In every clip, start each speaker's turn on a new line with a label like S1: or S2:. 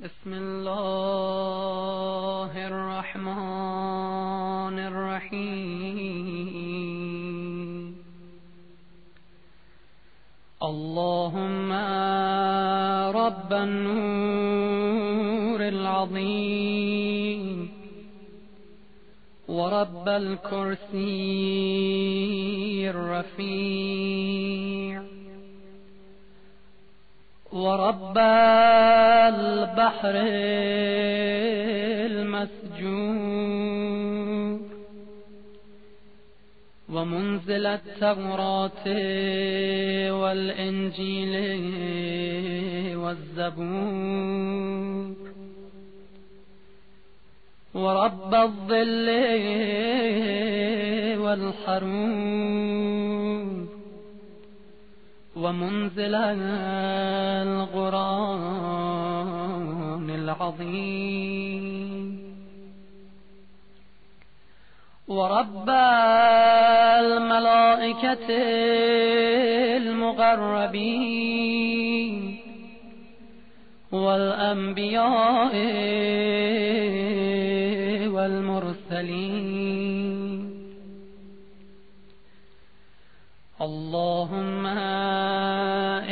S1: بسم الله الرحمن الرحيم. اللهم رب النور العظيم ورب الكرسي الرفيع. ورب البحر المسجور ومنزل التوراة والإنجيل والزبور. ورب الظل والحرور ومنزل القرآن العظيم. ورب الملائكة المقربين والأنبياء والمرسلين. اللهم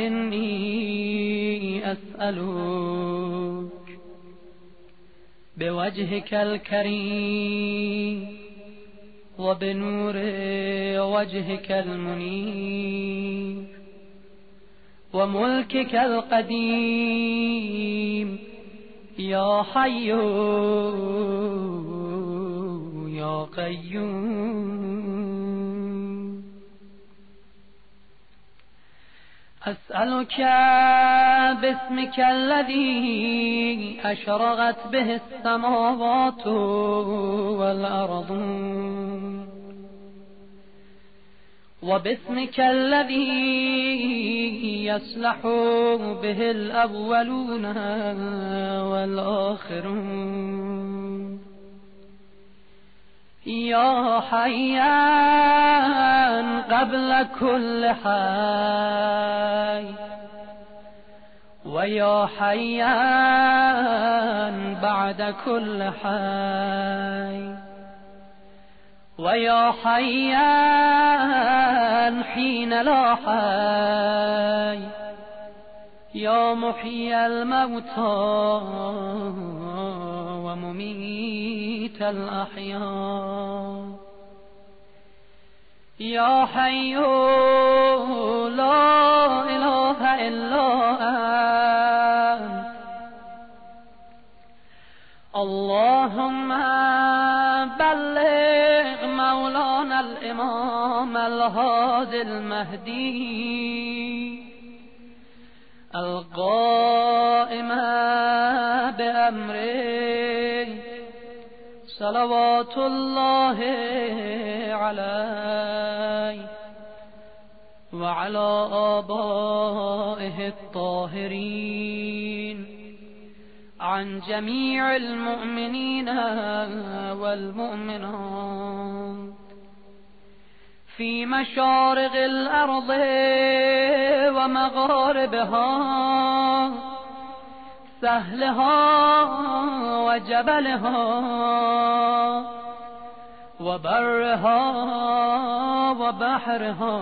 S1: إني أسألك بوجهك الكريم وبنور وجهك المنير وملكك القديم يا حي يا قيوم أسألك باسمك الذي أشرغت به السماوات والأرض. وباسمك الذي يصلح به الأولون والآخرون. يا حيان قبل كل حي. ويا حيان بعد كل حي. ويا حيان حين لا حي. يا محيي الموتى ومميت الأحياء. يا حي لا إله إلا أنت. اللهم بلغ مولانا الإمام الهادي المهدي. القائم بأمره. صلوات الله عليه وعلى آبائه الطاهرين عن جميع المؤمنين والمؤمنات في مشارق الأرض ومغاربها سهلها وجبلها وبرها وبحرها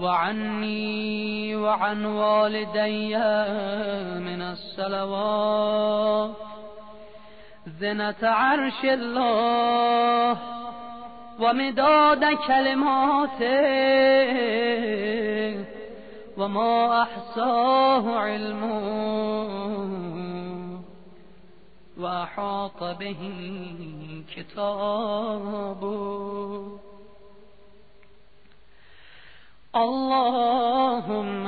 S1: وعني وعن والدي من الصلوات زنة عرش الله ومداد كلماته وما أحصاه علمه وأحاط به كتابه اللهم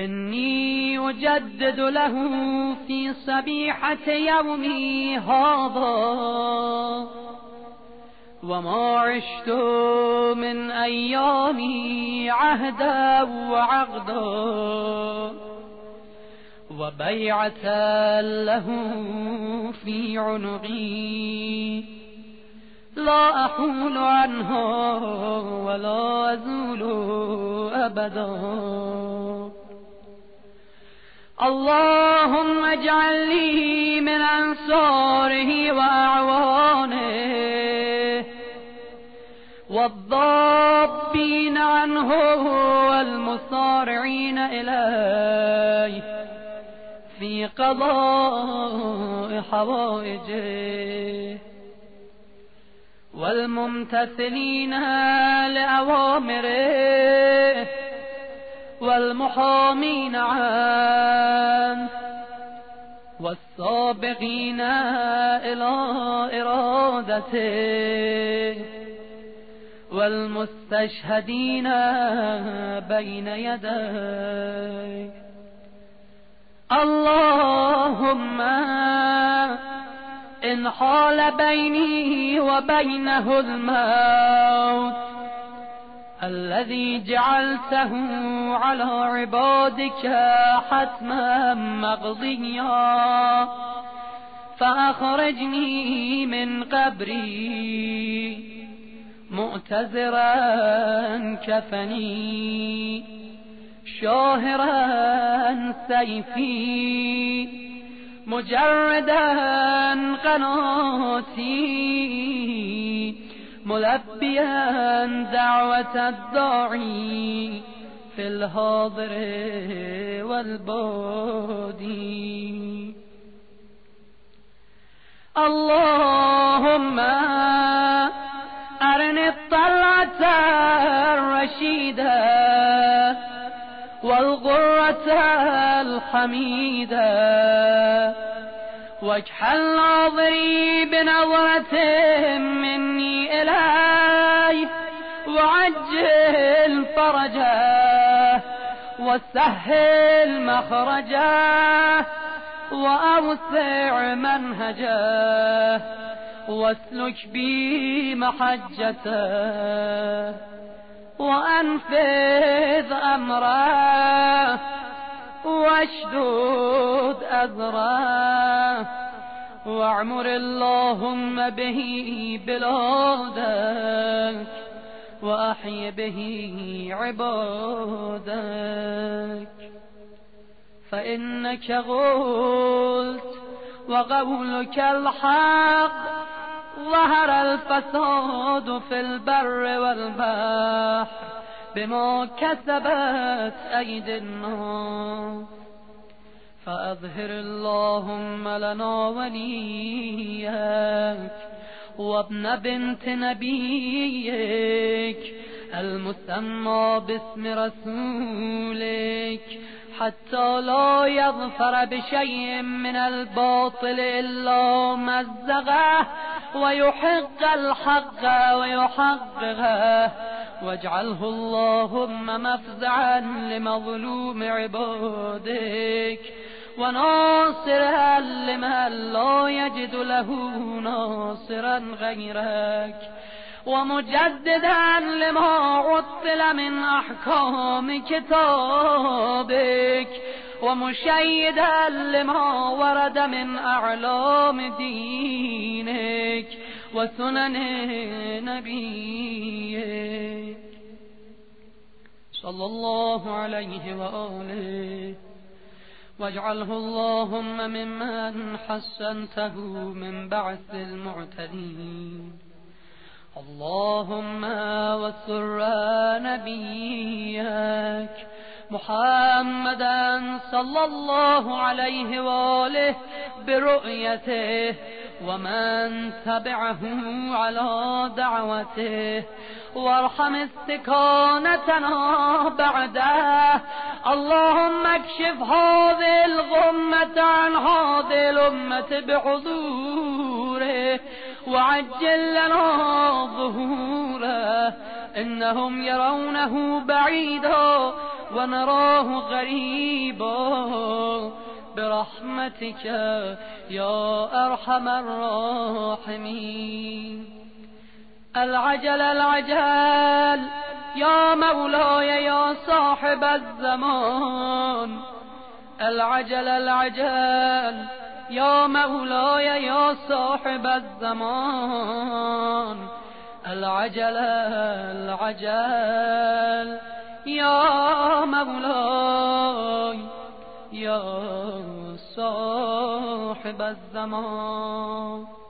S1: إني أجدد له في صبيحة يومي هذا. وما عشت من أيامي عهدا وعقدا. وبيعة له في عنقي. لا أحول عنه ولا أزول أبدا. اللهم اجعل لي من أنصاره وأعوانه والضابين عنه والمصارعين إليه في قضاء حوائجه. والممتثلين لأوامره والمحامين عنه والسابقين إلى إرادته. والمستشهدين بين يديه اللهم إن حال بيني وبينه الموت الذي جعلته على عبادك حتما مقضيا فأخرجني من قبري. مؤتزرا كفني شاهرا سيفي مجردا قناتي ملبيا دعوة الداعي في الحاضر والبادي اللهم الطلعة الرشيدة والغرة الحميدة. واجحل ناظري بنظرة مني إليه وعجل فرجه وسهل مخرجه وأوسع منهجه. واسلك بي محجته وأنفذ أمره واشدود أذره وأعمر اللهم به بلادك وأحي به عبادك. فإنك قلت وقولك الحق ظهر الفساد في البر والبحر بما كسبت أيدي الناس. فأظهر اللهم لنا وليك وابن بنت نبيك المسمى باسم رسولك حتى لا يظفر بشيء من الباطل إلا مزغه ويحق الحق ويحققه. واجعله اللهم مفزعا لمظلوم عبادك. وناصرا لمن لا يجد له ناصرا غيرك. ومجددا لما عطل من أحكام كتابك. ومشيدا لما ورد من أعلام دينك وسنن نبيك. صلى الله عليه وآله. واجعله اللهم ممن حسنته من بعث المعتدين. اللهم وسر نبيك. محمدا صلى الله عليه وآله برؤيته ومن تبعه على دعوته. وارحم استكانتنا بعده. اللهم اكشف هذه الغمة عن هذه الأمة بحضوره وعجل لنا ظهوره. إنهم يرونه بعيدا ونراه غريبا. برحمتك يا أرحم الراحمين. العجل العجل يا مولاي يا صاحب الزمان. العجل العجل يا مولاي يا صاحب الزمان. العجل العجل يا مولاي یا صاحب الزمان.